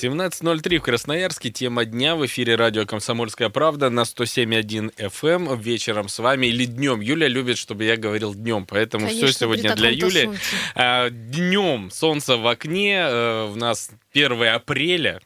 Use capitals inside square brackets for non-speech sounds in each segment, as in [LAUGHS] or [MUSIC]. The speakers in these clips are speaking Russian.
17.03 в Красноярске. Тема дня в эфире радио «Комсомольская правда» на 107.1 FM. Эм. Вечером с вами или днем. Юля любит, чтобы я говорил днем, поэтому Конечно, все сегодня для Юли. А, днем солнце в окне. У нас 1 апреля.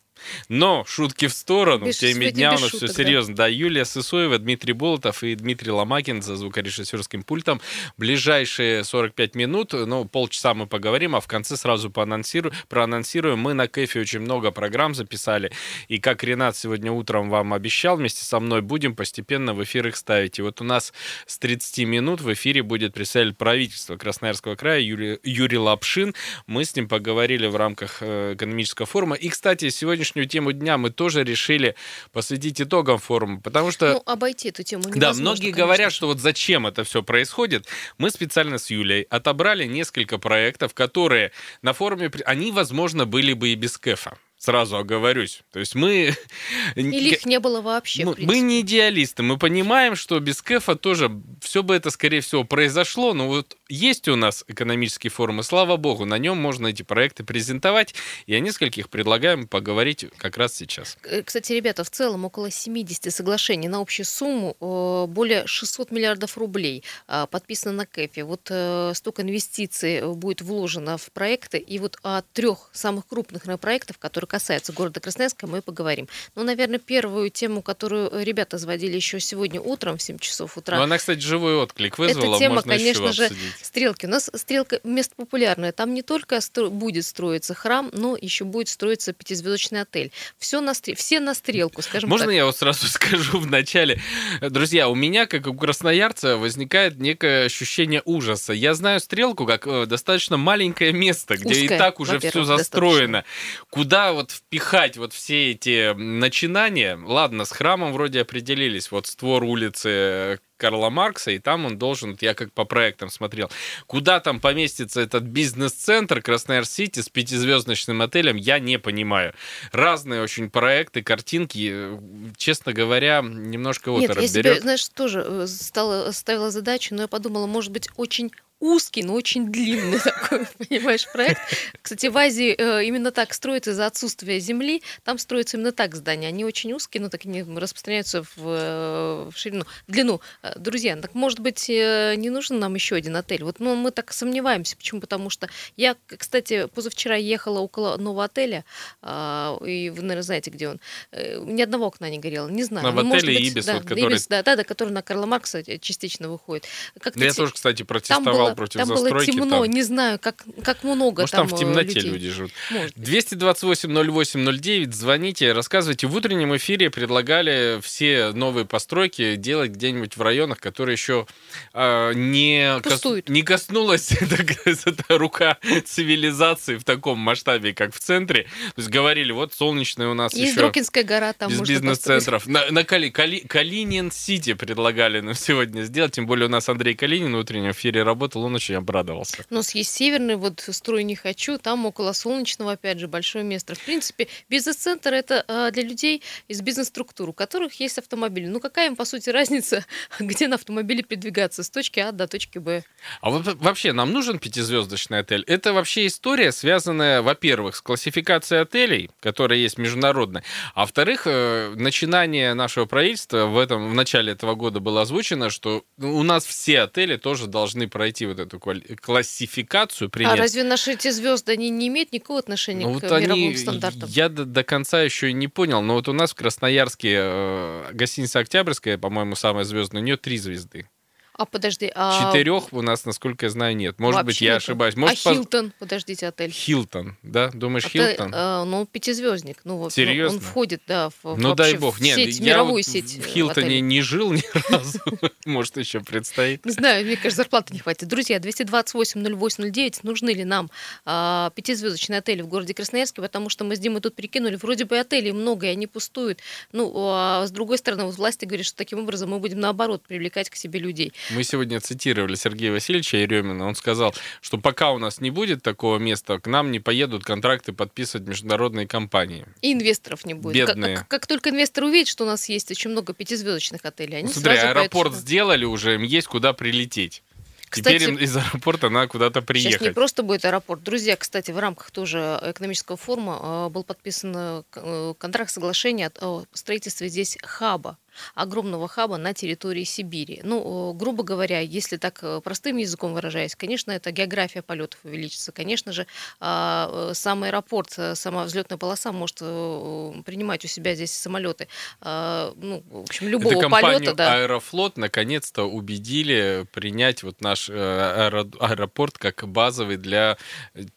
Но шутки в сторону. Без, Теме дня у нас шуток, все серьезно. Да. да, Юлия Сысоева, Дмитрий Болотов и Дмитрий Ломакин за звукорежиссерским пультом. Ближайшие 45 минут, ну, полчаса мы поговорим, а в конце сразу поанонсирую, проанонсируем. Мы на Кэфе очень много программ записали. И как Ренат сегодня утром вам обещал, вместе со мной будем постепенно в эфир их ставить. И вот у нас с 30 минут в эфире будет представитель правительства Красноярского края Юрий, Юрий Лапшин. Мы с ним поговорили в рамках э, экономического форума. И, кстати, сегодняшний сегодняшнюю тему дня мы тоже решили посвятить итогам форума, потому что... Ну, обойти эту тему невозможно, Да, многие конечно. говорят, что вот зачем это все происходит. Мы специально с Юлей отобрали несколько проектов, которые на форуме... Они, возможно, были бы и без кэфа сразу оговорюсь. То есть мы... [LAUGHS] Или их не было вообще, мы, мы не идеалисты, мы понимаем, что без КЭФа тоже все бы это, скорее всего, произошло, но вот есть у нас экономический форум, и слава богу, на нем можно эти проекты презентовать, и о нескольких предлагаем поговорить как раз сейчас. Э, кстати, ребята, в целом около 70 соглашений на общую сумму э, более 600 миллиардов рублей э, подписано на КЭФе. Вот столько инвестиций будет вложено в проекты, и вот о трех самых крупных проектах, которые касается города Красноярска, мы поговорим. Ну, наверное, первую тему, которую ребята заводили еще сегодня утром в 7 часов утра. Ну, она, кстати, живой отклик вызвала. Эта тема, Можно конечно же, обсудить. стрелки. У нас стрелка место популярное. Там не только будет строиться храм, но еще будет строиться пятизвездочный отель. Все на стрел... Все на стрелку, скажем Можно так. я вот сразу [LAUGHS] скажу в начале? Друзья, у меня, как у красноярца, возникает некое ощущение ужаса. Я знаю стрелку как э, достаточно маленькое место, где Узкое, и так уже все застроено. Куда вот впихать вот все эти начинания? Ладно, с храмом вроде определились. Вот створ улицы Карла Маркса, и там он должен, я как по проектам смотрел, куда там поместится этот бизнес-центр Краснояр-Сити с пятизвездочным отелем, я не понимаю. Разные очень проекты, картинки, честно говоря, немножко Нет, оторопь я себе, знаешь, тоже э, стала, ставила задачу, но я подумала, может быть, очень узкий, но очень длинный [LAUGHS] такой, понимаешь, проект. Кстати, в Азии э, именно так строится из-за отсутствия земли. Там строятся именно так здания. Они очень узкие, но так они распространяются в, э, в ширину, в длину. Э, Друзья, так может быть не нужен нам еще один отель? Вот ну, мы так сомневаемся. Почему? Потому что я, кстати, позавчера ехала около нового отеля, и вы, наверное, знаете, где он. Ни одного окна не горело, не знаю. А в Ну, отеле быть, Ибис, да, вот который- Ибис, да, да, да, который на Карла Маркса частично выходит. Как-то Я те- тоже, кстати, там протестовал было, против там было застройки. темно, там. не знаю, как, как много Может, там, там в э, темноте людей. люди живут. Может. 228-08-09, звоните, рассказывайте. В утреннем эфире предлагали все новые постройки делать где-нибудь в районах, которые еще э, не, кос- Пустуют. не коснулась [LAUGHS] рука цивилизации в таком масштабе, как в центре. То есть говорили, вот солнечная у нас Есть еще Дрокинская гора, там без бизнес-центров. На, на Кали, Кали- Калинин-Сити предлагали нам сегодня сделать. Тем более у нас Андрей Калинин в утреннем эфире работал, он очень обрадовался. У нас есть северный, вот строй не хочу, там около солнечного, опять же, большое место. В принципе, бизнес-центр это э, для людей из бизнес-структур, у которых есть автомобиль. Ну какая им, по сути, разница, [LAUGHS] где на автомобиле передвигаться с точки А до точки Б? А вот вообще нам нужен пятизвездочный отель? Это вообще история, связанная, во-первых, с классификацией отелей, которая есть международная, а во-вторых, э, начинание нашего правительства в этом в начале этого года было озвучено, что у нас все отели тоже должны пройти вот эту классификацию, А принять. разве наши эти звезды, они не имеют никакого отношения Ну, к вот мировым они, стандартам? я до, до конца еще не понял, но вот у нас в Красноярске э, гостиница Октябрьская, по-моему, самая звездная, у нее три звезды. А подожди, а Четырех у нас, насколько я знаю, нет. Может быть, вообще я нету? ошибаюсь. А Может, поз- Хилтон, подождите, отель. Хилтон, да? Думаешь, Это, Хилтон? э, ну, пятизвездник. Ну, вот, ну, Серьезно? он входит, да, в, Ну, дай бог. в Нет, сеть, я мировую вот сеть. в э, Хилтоне отелей. не жил ни [LAUGHS] разу. Может, еще предстоит. Не знаю, мне кажется, зарплаты не хватит. Друзья, 228-08-09, нужны ли нам а, пятизвездочные отели в городе Красноярске, потому что мы с Димой тут прикинули, вроде бы отелей много, и они пустуют. Ну, а с другой стороны, вот власти говорят, что таким образом мы будем, наоборот, привлекать к себе людей. Мы сегодня цитировали Сергея Васильевича Еремина. Он сказал, что пока у нас не будет такого места, к нам не поедут контракты подписывать международные компании. И инвесторов не будет. Бедные. Как, как только инвестор увидит, что у нас есть очень много пятизвездочных отелей, они Ну, Смотри, сразу поедут аэропорт сюда. сделали уже, им есть куда прилететь. Теперь Кстати, им из аэропорта надо куда-то Сейчас не приехать. просто будет аэропорт. Друзья, кстати, в рамках тоже экономического форума э, был подписан э, э, контракт соглашения о строительстве здесь хаба огромного хаба на территории Сибири. Ну, э, грубо говоря, если так э, простым языком выражаясь, конечно, это география полетов увеличится. Конечно же, а, э, сам аэропорт, сама взлетная полоса может принимать у себя здесь самолеты, а, ну, в общем, любого Это полета, да. Аэрофлот наконец-то убедили принять вот наш аэро- аэропорт как базовый для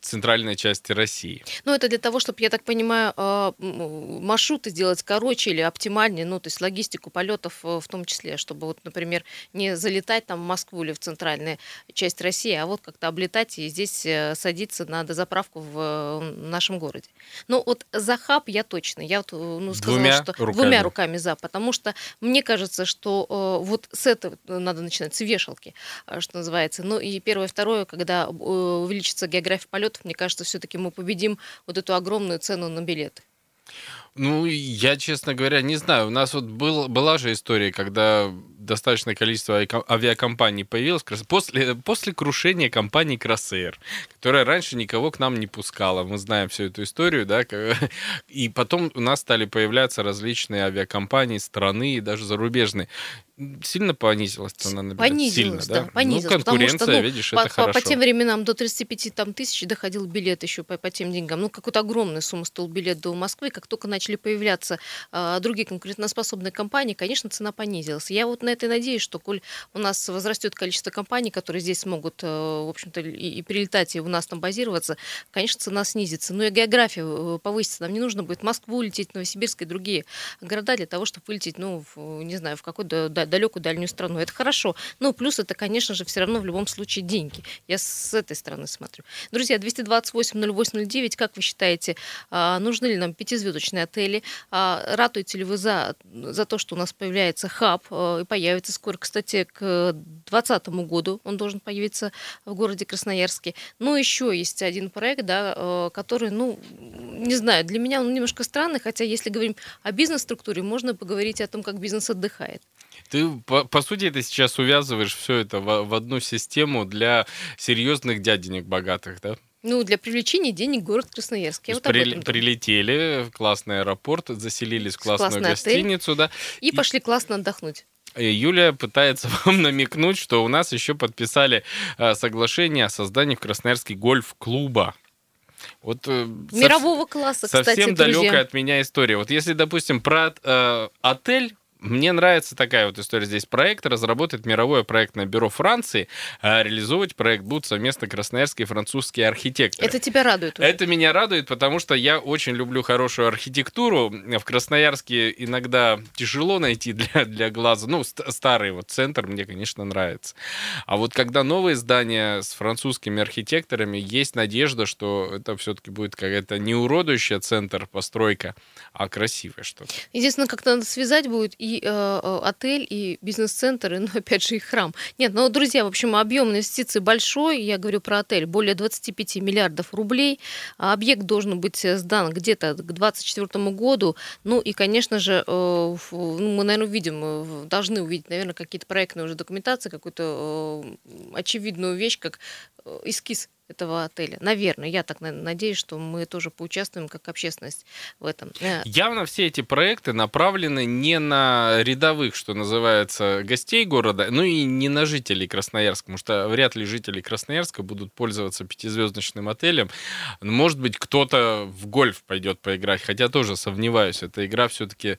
центральной части России. Ну, это для того, чтобы, я так понимаю, а, маршруты сделать короче или оптимальнее, ну, то есть логистику полетов э, в том числе, чтобы вот, например, не залетать там в Москву или в центральную часть России, а вот как-то облетать и здесь э, садиться на дозаправку в э, нашем городе. Ну, вот за хаб я точно, я вот, ну, сказала, Двумя что руками. двумя руками за, потому что мне кажется, что э, вот с этого надо начинать, с вешалки, что называется. Ну и первое, второе, когда увеличится география полетов, мне кажется, все-таки мы победим вот эту огромную цену на билеты. Ну, я, честно говоря, не знаю. У нас вот был, была же история, когда достаточное количество авиаком- авиакомпаний появилось после, после крушения компании Кросаir, которая раньше никого к нам не пускала. Мы знаем всю эту историю, да. [LAUGHS] И потом у нас стали появляться различные авиакомпании, страны и даже зарубежные. Сильно понизилась цена на билет? Понизилась, Сильно, да, понизилась. Ну, потому что, конкуренция, ну, видишь, по, это по- хорошо. по тем временам до 35 там, тысяч доходил билет еще по, по тем деньгам. Ну, какую-то огромную сумму стоил билет до Москвы. Как только начали появляться а, другие конкурентоспособные компании, конечно, цена понизилась. Я вот на это и надеюсь, что коль у нас возрастет количество компаний, которые здесь смогут, э, в общем-то, и, и прилетать, и у нас там базироваться, конечно, цена снизится. Но и география э, повысится. Нам не нужно будет в Москву лететь, Новосибирск и другие города для того, чтобы вылететь, ну, в, не знаю, в какую-то да- далекую дальнюю страну. Это хорошо. Ну, плюс это, конечно же, все равно в любом случае деньги. Я с этой стороны смотрю. Друзья, 228-08-09, как вы считаете, а, нужны ли нам пятизвездочные отели? А, Ратуете ли вы за, за то, что у нас появляется хаб а, и появится скоро, кстати, к 2020 году он должен появиться в городе Красноярске. Ну, еще есть один проект, да, э, который, ну, не знаю, для меня он немножко странный, хотя если говорим о бизнес-структуре, можно поговорить о том, как бизнес отдыхает. Ты, по, по сути, ты сейчас увязываешь все это в, в одну систему для серьезных дяденек богатых, да? Ну, для привлечения денег город Красноярск. Я вот думаю. прилетели в классный аэропорт, заселились в классную классный отель. гостиницу, да. И пошли классно отдохнуть. И Юлия пытается [LAUGHS] вам намекнуть, что у нас еще подписали э, соглашение о создании в Красноярске гольф-клуба. Вот э, сов- Мирового класса, кстати, совсем друзья. далекая от меня история. Вот если, допустим, про э, отель, мне нравится такая вот история. Здесь проект разработает мировое проектное бюро Франции, а реализовывать проект будут совместно красноярские и французские архитекторы. Это тебя радует? уже? Это меня радует, потому что я очень люблю хорошую архитектуру. В Красноярске иногда тяжело найти для, для глаза. Ну, ст- старый вот центр мне, конечно, нравится. А вот когда новые здания с французскими архитекторами, есть надежда, что это все-таки будет какая-то не уродующая центр постройка, а красивая что-то. Единственное, как надо связать будет и э, э, отель, и бизнес-центр, и, ну, [LAUGHS] опять же, и храм. Нет, ну, друзья, в общем, объем инвестиций большой. Я говорю про отель. Более 25 миллиардов рублей. А Объект должен быть э, сдан где-то к 2024 году. Ну, и, конечно же, э, ну, мы, наверное, увидим, э, должны увидеть, наверное, какие-то проектные уже документации, какую-то э, очевидную вещь, как эскиз этого отеля. Наверное, я так на- надеюсь, что мы тоже поучаствуем как общественность в этом. Э, Явно все эти проекты направлены не на рядовых, что называется, гостей города, ну и не на жителей Красноярска, потому что вряд ли жители Красноярска будут пользоваться пятизвездочным отелем. Может быть, кто-то в гольф пойдет поиграть, хотя тоже сомневаюсь. Эта игра все-таки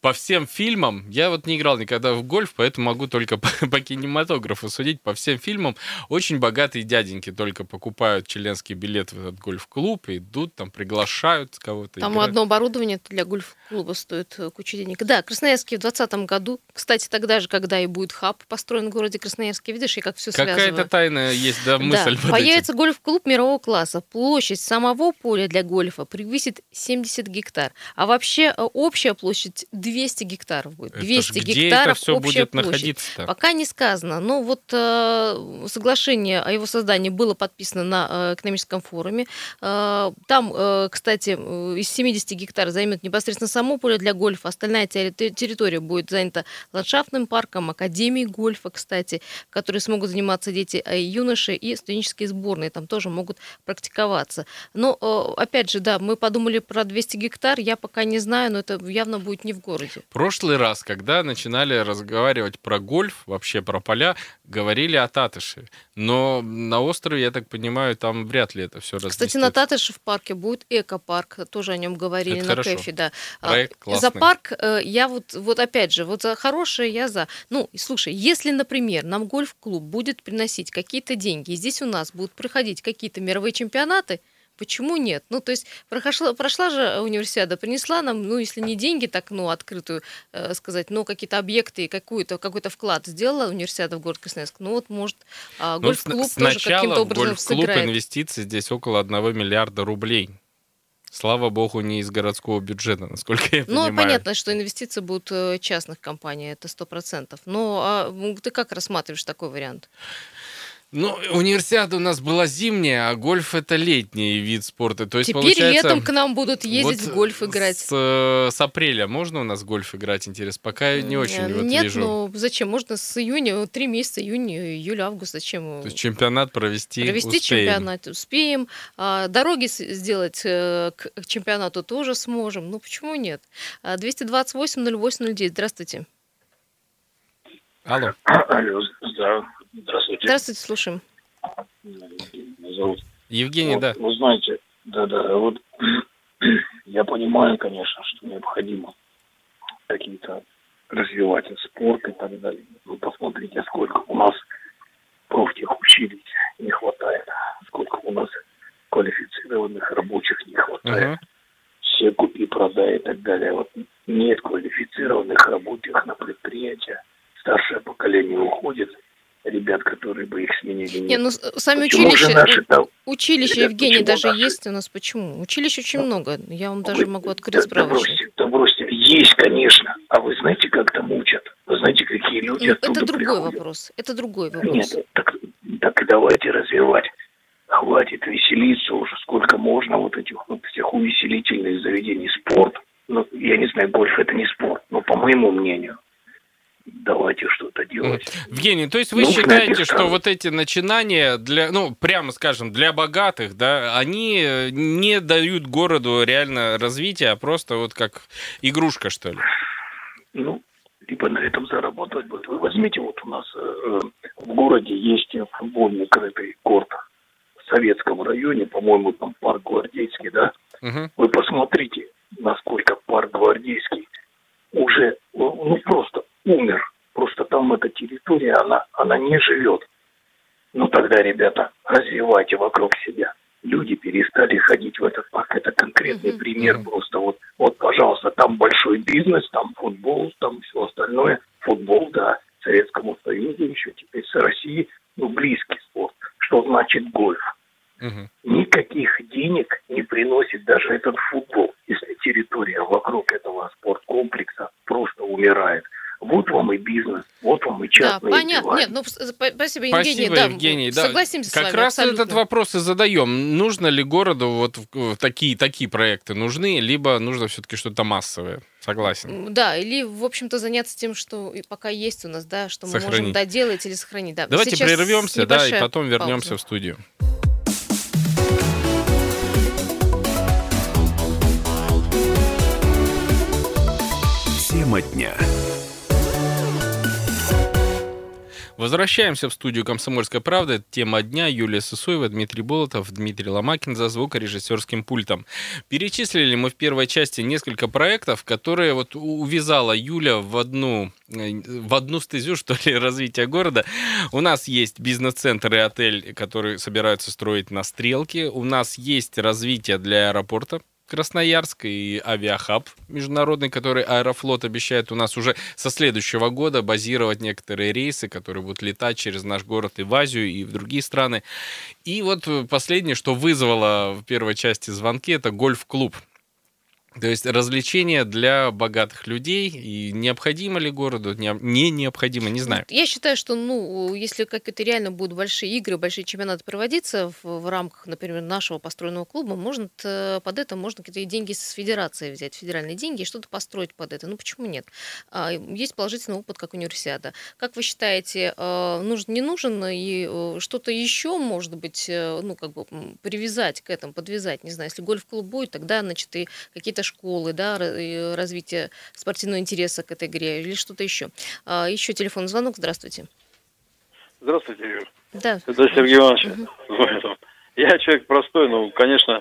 по всем фильмам, я вот не играл никогда в гольф, поэтому могу только [LAUGHS] по, по кинематографу судить. По всем фильмам очень богатые дяденьки только покупают членский билет в этот гольф-клуб, и идут там, приглашают кого-то. Там играть. одно оборудование для гольф-клуба стоит э, кучу денег. Да, Красноярске в 2020 году, кстати, тогда же, когда и будет хаб построен в городе Красноярске, видишь, я как все Какая-то связываю. тайна есть, да, мысль да, появится гольф-клуб мирового класса. Площадь самого поля для гольфа превысит 70 гектар. А вообще э, общая площадь 200 гектаров будет. Это ж 200 где гектаров это все общая будет площадь. находиться-то? Пока не сказано. Но вот э, соглашение о его создании было подписано на э, экономическом форуме. Э, там, э, кстати, э, из 70 гектаров займет непосредственно само поле для гольфа. Остальная терри- те- территория будет занята ландшафтным парком, академией гольфа, кстати, в которой смогут заниматься дети э, и юноши, и студенческие сборные там тоже могут практиковаться. Но, э, опять же, да, мы подумали про 200 гектар, я пока не знаю, но это явно будет не в городе. Прошлый раз, когда начинали разговаривать про гольф, вообще про поля, говорили о Татыше. Но на острове, я так понимаю, там вряд ли это все Кстати, на Татыше в парке будет экопарк, тоже о нем говорили Это на хорошо. КЭФе, да. А, Проект За классный. парк э, я вот, вот опять же, вот за хорошее я за. Ну, слушай, если, например, нам гольф-клуб будет приносить какие-то деньги, и здесь у нас будут проходить какие-то мировые чемпионаты, Почему нет? Ну, то есть прошла, прошла же универсиада, принесла нам, ну, если не деньги, так, ну, открытую, э, сказать, ну, какие-то объекты и какую-то, какой-то вклад сделала универсиада в город Красноярск. Ну, вот, может, а, Ну, гольф-клуб с- тоже каким-то образом гольф-клуб сыграет. инвестиций здесь около 1 миллиарда рублей. Слава богу, не из городского бюджета, насколько я Ну, понимаю. понятно, что инвестиции будут э, частных компаний, это сто процентов. Но а, ты как рассматриваешь такой вариант? Ну, универсиада у нас была зимняя, а гольф это летний вид спорта. То есть, Теперь получается, летом к нам будут ездить вот в гольф играть. С, э, с апреля можно у нас гольф играть, интерес? Пока я не очень Э, вот Нет, вижу. ну зачем? Можно с июня, три месяца, июнь, июль, август, зачем? То есть чемпионат провести Провести успеем. чемпионат успеем, а, дороги сделать э, к чемпионату тоже сможем. Ну почему нет? А, 228-08-09, здравствуйте. Алло. Алло, да, здравствуйте. Здравствуйте, слушаем. Меня зовут. Евгений, Вот, да. Вы знаете, да-да, вот [CLEARS THROAT] я понимаю, конечно, что необходимо какие-то развивать спорт и так далее. Вы посмотрите, сколько у нас профтехучилищ не хватает, сколько у нас квалифицированных рабочих не хватает. Мгм. Все купи, продай и так далее. Вот нет квалифицированных рабочих на предприятия. Старшее поколение уходит. Ребят, которые бы их сменили, Не, нет. ну сами Почему училища, наши там училище, Ребят, Евгений, даже наши? есть у нас. Почему? Училищ очень много. Я вам даже Вы- могу открыть да- да справочник. бросьте, да бросьте. Есть, конечно. А вы знаете, как там учат? Вы знаете, какие люди Ну, это другой приходят? вопрос. Это другой Нет, вопрос. так, так и давайте развивать. Хватит веселиться уже сколько можно вот этих вот всех увеселительных заведений. Спорт. Ну, я не знаю, гольф это не спорт, но по моему мнению, давайте что-то делать. Евгений, то есть вы Ну, считаете, что вот эти начинания для, ну, прямо скажем, для богатых, да, они э, не дают городу реально развития, а просто вот как игрушка, что ли? ну, либо на этом заработать будет. Вы возьмите, вот у нас э, в городе есть футбольный крытый корт в Советском районе, по-моему, там парк Гвардейский, да? Мгм. Вы посмотрите, насколько парк Гвардейский уже, ну, ну, просто умер. Просто там эта территория, она, она не живет. Ну, тогда, ребята, развивайте вокруг себя. Люди перестали ходить в этот парк. Это конкретный Мгм. пример Мгм. просто. Вот, вот, пожалуйста, там большой бизнес, там футбол, там все остальное. Футбол, да, Советскому Союзу еще теперь с Россией, ну, близкий спорт. Что значит гольф? Мгм. никаких денег не приносит даже этот футбол, если территория вокруг этого спорткомплекса просто умирает. Вот вам и бизнес, вот вам и Да, частные понятно. Нет, ну с- спа- спасибо, Евгений. Спасибо, да, Евгений. Да, Согласимся с как вами раз абсолютно. этот вопрос и задаем. Нужно ли городу вот такие, такие проекты нужны, либо нужно все-таки что-то массовое? Согласен. Да, или, в общем-то, заняться тем, что пока есть у нас, да, что мы можем доделать или сохранить. Да. Давайте Сейчас прервемся, да, и потом вернемся пауза. в студию. Тема дня. Возвращаемся в студию «Комсомольская правда». Это тема дня. Юлия Сысоева, Дмитрий Болотов, Дмитрий Ломакин за звукорежиссерским пультом. Перечислили мы в первой части несколько проектов, которые вот увязала Юля в одну, э, в одну стезю, [LAUGHS] что ли, развития города. У нас есть бизнес-центр и отель, который собираются строить на Стрелке. У нас есть развитие для аэропорта Красноярск и авиахаб международный, который Аэрофлот обещает у нас уже со следующего года базировать некоторые рейсы, которые будут летать через наш город и в Азию, и в другие страны. И вот э, последнее, что вызвало в первой части звонки, это гольф-клуб. То есть развлечения для богатых людей. И необходимо ли городу? Не, не необходимо, не знаю. Я считаю, что, ну, если какие-то реально будут большие игры, большие чемпионаты проводиться в, в рамках, например, нашего построенного клуба, можно под это можно какие-то деньги с федерации взять, федеральные деньги, и что-то построить под это. Ну, почему нет? А, есть положительный опыт, как универсиада. Как вы считаете, а, нужен, не нужен, и э, что-то еще, может быть, э, ну, как бы привязать к этому, подвязать, не знаю, если гольф-клуб будет, тогда, значит, и какие-то школы, да, развитие спортивного интереса к этой игре или что-то еще. А, еще телефон звонок, здравствуйте. Здравствуйте, Юр. Да. Это Сергей Иванович. Угу. Я человек простой, ну, конечно,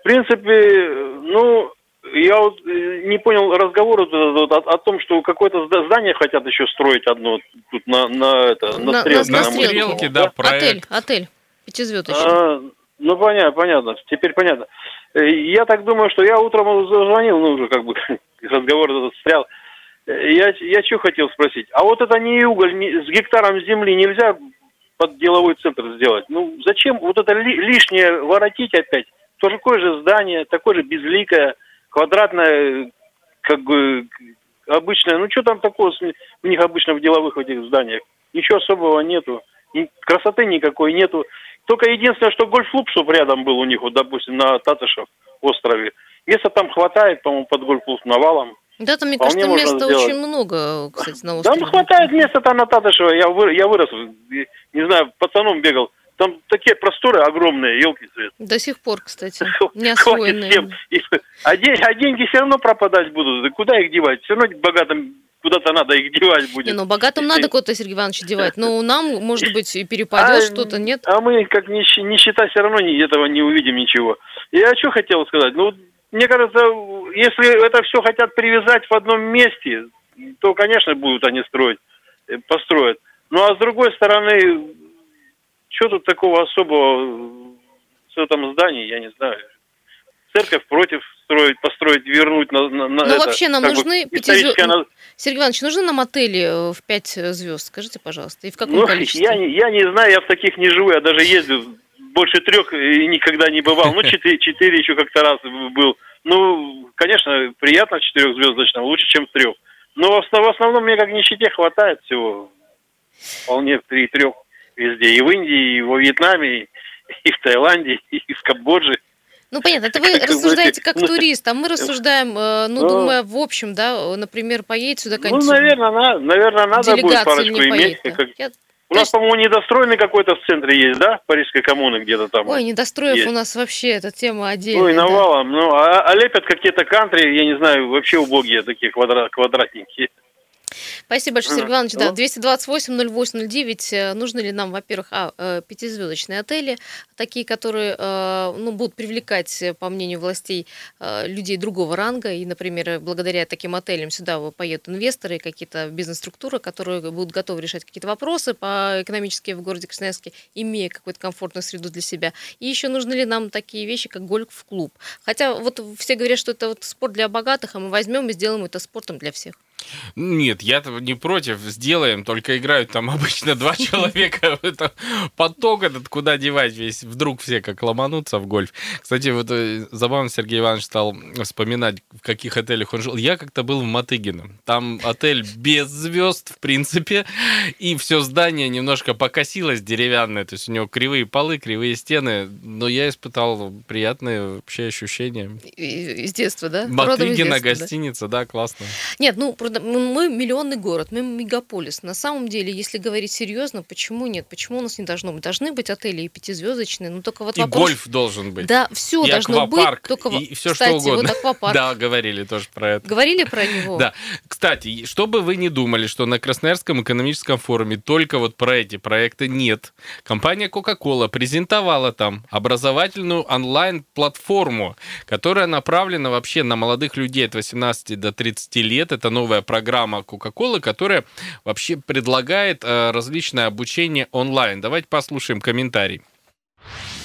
в принципе, ну, я вот э, не понял разговор вот, вот, о, о том, что какое-то здание хотят еще строить одно тут на, на это на, на стрелке. На, на стрелке, да, да, проект. Отель, отель, пятизвездочный. А, ну понятно, понятно. Теперь понятно. Э, я так думаю, что я утром звонил, ну уже как бы [LAUGHS] разговор этот встрял. Э, я, я что хотел спросить? А вот это не уголь не, с гектаром земли нельзя под деловой центр сделать? Ну зачем вот это ли, лишнее воротить опять? То такое же здание, такое же безликое, квадратное, как бы обычное. Ну что там такого у них обычно в деловых этих зданиях? Ничего особого нету. Красоты никакой нету. Только единственное, что гольф-клуб, чтобы рядом был у них, вот, допустим, на Татышев острове. Места там хватает, по-моему, под гольф-клуб навалом. Да, там, мне кажется, места сделать. очень много, кстати, на острове. Там хватает места там на Татышево. Я, вы, я вырос, не знаю, пацаном бегал. Там такие просторы огромные, елки цвет. До сих пор, кстати, [LAUGHS] не освоенные. А, а деньги все равно пропадать будут. Куда их девать? Все равно богатым куда-то надо их девать будет. Не, ну богатым надо куда-то, Сергей Иванович, девать. Но нам, может быть, и перепадет а, что-то, нет? А мы, как нищета, все равно этого не увидим ничего. Я что хотел сказать? Ну, мне кажется, если это все хотят привязать в одном месте, то, конечно, будут они строить, э, построят. Ну, а с другой стороны, что тут такого особого в этом здании, я не знаю. Церковь против строить, построить, вернуть на, на, на Ну, это, вообще нам нужны пятизвезд... Она... Сергей Иванович, нужны нам отели э, в пять звезд, скажите, пожалуйста, и в каком ну, количестве? Я, я не знаю, я в таких не живу, я даже ездил больше трех и никогда не бывал. Ну, [LAUGHS] четыре, четыре еще как-то раз был. Ну, конечно, приятно в четырехзвездочном, лучше, чем в трех. Но в основном мне как нищете хватает всего. Вполне в три трех везде. И в Индии, и во Вьетнаме, и в Таиланде, [LAUGHS] и в Камбодже. Ну, понятно, это вы рассуждаете как ну, турист, а мы рассуждаем, э, ну, ну, думая, в общем, да, например, поедет сюда какая-нибудь... Ну, наверное, на, наверное надо будет парочку иметь. У нас, по-моему, недостроенный какой-то в центре есть, да? Парижской коммуны где-то там. Ой, недостроев есть. у нас вообще, эта тема отдельная. Ой, навалом. Да. Ну, а, а лепят какие-то кантри, я не знаю, вообще убогие такие квадрат, квадратники. Спасибо большое, Сергей Иванович. Да, 228-08-09. Э, нужны ли нам, во-первых, а, э, пятизвездочные отели, такие, которые э, ну, будут привлекать, по мнению властей, людей другого ранга. И, например, благодаря таким отелям сюда поедут инвесторы, какие-то бизнес-структуры, которые будут готовы решать какие-то вопросы по экономические в городе Красноярске, имея какую-то комфортную среду для себя. И еще нужны ли нам такие вещи, как гольф-клуб. Хотя вот все говорят, что это вот спорт для богатых, а мы возьмем и сделаем это спортом для всех. Нет, я не против, сделаем, только играют там [LAUGHS] обычно два человека. [LAUGHS] Это поток этот, куда девать весь, вдруг все как ломанутся в гольф. Кстати, вот э, забавно Сергей Иванович стал вспоминать, в каких отелях он жил. Я как-то был в Матыгино. Там отель без звезд, в принципе, и все здание немножко покосилось деревянное, то есть у него кривые полы, кривые стены, но я испытал приятные вообще ощущения. Из детства, да? Матыгино, гостиница, да, классно. Нет, ну, мы миллионный город, мы мегаполис. На самом деле, если говорить серьезно, почему нет? Почему у нас не должно быть? Должны быть отели и пятизвездочные, но только вот и вопрос... гольф должен быть. Да, все и должно аквапарк, быть. Только и все Кстати, что угодно. вот аквапарк. Да, говорили тоже про это. Говорили про него? Да. Кстати, чтобы вы не думали, что на Красноярском экономическом форуме только вот про эти проекты нет. Компания Coca-Cola презентовала там образовательную онлайн-платформу, которая направлена вообще на молодых людей от 18 до 30 лет. Это новая программа Coca-Cola, которая вообще предлагает э, различное обучение онлайн. Давайте послушаем комментарий.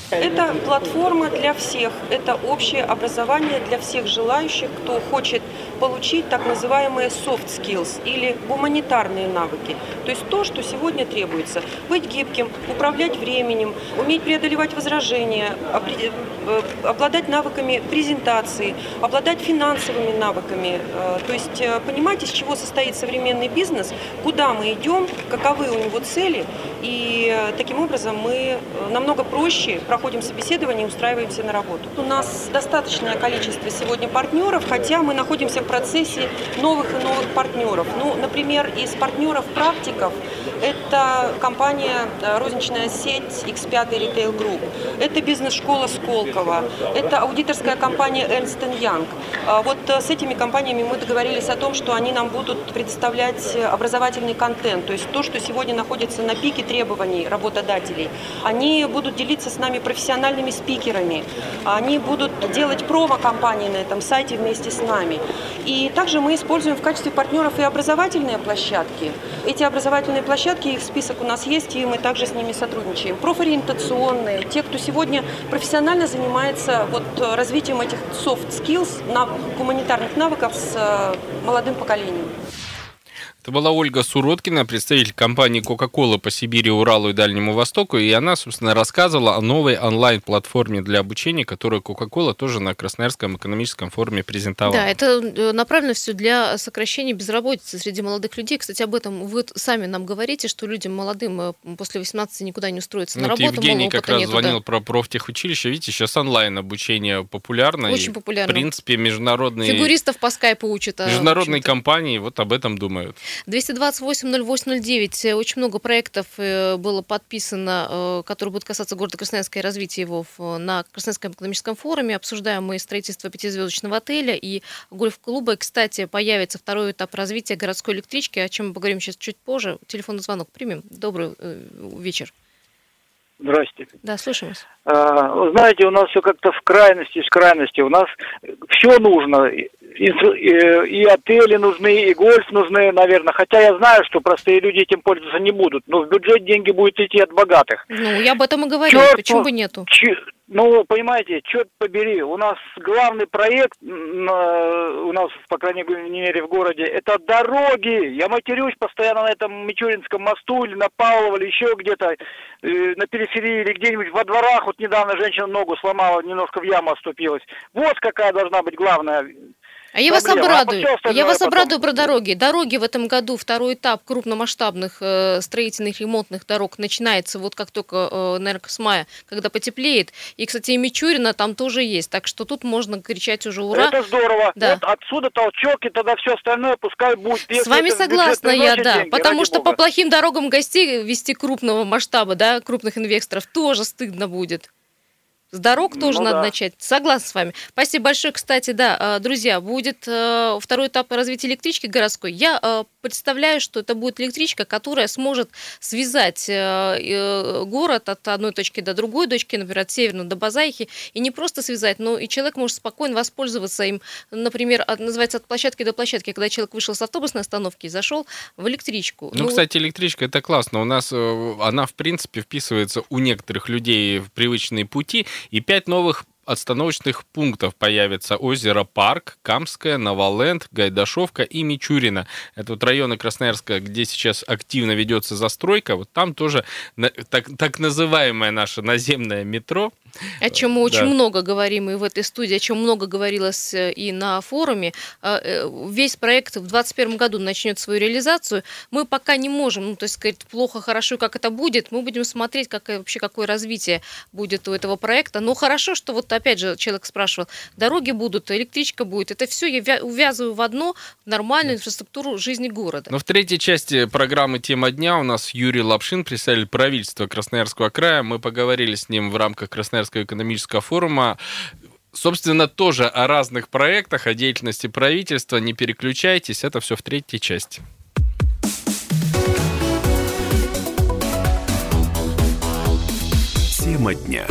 Это платформа для всех, это общее образование для всех желающих, кто хочет получить так называемые soft skills или гуманитарные навыки. То есть то, что сегодня требуется. Быть гибким, управлять временем, уметь преодолевать возражения, э, обладать навыками презентации, обладать финансовыми навыками. Э, то есть э, понимать, из чего состоит современный бизнес, куда мы идем, каковы у него цели. И таким образом мы намного проще проходим собеседование и устраиваемся на работу. У нас достаточное количество сегодня партнеров, хотя мы находимся в процессе новых и новых партнеров. Ну, например, из партнеров-практиков это компания, э, розничная сеть X5 Retail Group, это бизнес-школа Сколково, это аудиторская компания Ernst Young. А вот э, с этими компаниями мы договорились о том, что они нам будут предоставлять образовательный контент, то есть то, что сегодня находится на пике требований работодателей. Они будут делиться с нами профессиональными спикерами, они будут делать промо-компании на этом сайте вместе с нами. И также мы используем в качестве партнеров и образовательные площадки. Эти образовательные площадки, их список у нас есть, и мы также с ними сотрудничаем. Профориентационные, те, кто сегодня профессионально занимается вот развитием этих soft skills, гуманитарных навыков с э, молодым поколением. Это была Ольга Суроткина, представитель компании Coca-Cola по Сибири, Уралу и Дальнему Востоку, и она, собственно, рассказывала о новой онлайн-платформе для обучения, которую Coca-Cola тоже на Красноярском экономическом форуме презентовала. Да, это э, направлено все для сокращения безработицы среди молодых людей. Кстати, об этом вы сами нам говорите, что людям молодым э, после 18 никуда не устроиться ну, на работу. Евгений как раз нету, звонил да. про профтехучилище. Видите, сейчас онлайн-обучение популярно. Очень популярно. В принципе, международные... Фигуристов по скайпу учат. А, международные компании вот об этом думают. 228-08-09. Очень много проектов э, было подписано, э, которые будут касаться города Красноярска и развития его на Красноярском экономическом форуме. Обсуждаем мы строительство пятизвездочного отеля и гольф-клуба. Кстати, появится второй этап развития городской электрички, о чем мы поговорим сейчас чуть позже. Телефонный звонок примем. Добрый э, вечер. Здрасте. Да, слушаем вас. А, знаете, у нас все как-то в крайности, в крайности. У нас все нужно и отели нужны, и гольф нужны, наверное. Хотя я знаю, что простые люди этим пользоваться не будут. Но в бюджет деньги будут идти от богатых. Ну, я об этом и говорю. Черт, Почему бы нету? Ч- ну, понимаете, черт побери, у нас главный проект, у нас, по крайней мере, в городе, это дороги. Я матерюсь постоянно на этом Мичуринском мосту или на Павлово, или еще где-то, э, на периферии, или где-нибудь во дворах. Вот недавно женщина ногу сломала, немножко в яму оступилась. Вот какая должна быть главная а я вас обрадую. А я вас обрадую про дороги. Дороги в этом году, второй этап крупномасштабных э, строительных ремонтных дорог начинается вот как только, э, наверное, с мая, когда потеплеет. И, кстати, и Мичурина там тоже есть. Так что тут можно кричать уже ура. Это здорово. Да. Вот отсюда толчок, и тогда все остальное пускай будет. С вами согласна я, да. Деньги, потому что Бога. по плохим дорогам гостей вести крупного масштаба, да, крупных инвесторов тоже стыдно будет. С дорог тоже ну, надо да. начать. Согласна с вами. Спасибо большое. Кстати, да, э, друзья, будет э, второй этап развития электрички городской. Я э, представляю, что это будет электричка, которая сможет связать город от одной точки до другой точки, например, от Северного до Базайхи, и не просто связать, но и человек может спокойно воспользоваться им, например, от, называется от площадки до площадки, когда человек вышел с автобусной остановки и зашел в электричку. Ну, ну кстати, электричка это классно. У нас она, в принципе, вписывается у некоторых людей в привычные пути, и пять новых отстановочных пунктов появится озеро Парк, Камское, Новоленд, Гайдашовка и Мичурина. Это вот районы Красноярска, где сейчас активно ведется застройка. Вот там тоже так, так называемое наше наземное метро. О чем мы очень да. много говорим и в этой студии, о чем много говорилось э, и на форуме. А, э, весь проект в 2021 году начнет свою реализацию. Мы пока не можем, ну, то есть сказать, плохо, хорошо, как это будет. Мы будем смотреть, как, вообще какое развитие будет у этого проекта. Но хорошо, что вот опять же, человек спрашивал, дороги будут, электричка будет. Это все я увязываю в одно, в нормальную инфраструктуру жизни города. Но в третьей части программы «Тема дня» у нас Юрий Лапшин, представитель правительства Красноярского края. Мы поговорили с ним в рамках Красноярского экономического форума. Собственно, тоже о разных проектах, о деятельности правительства. Не переключайтесь, это все в третьей части. Тема дня.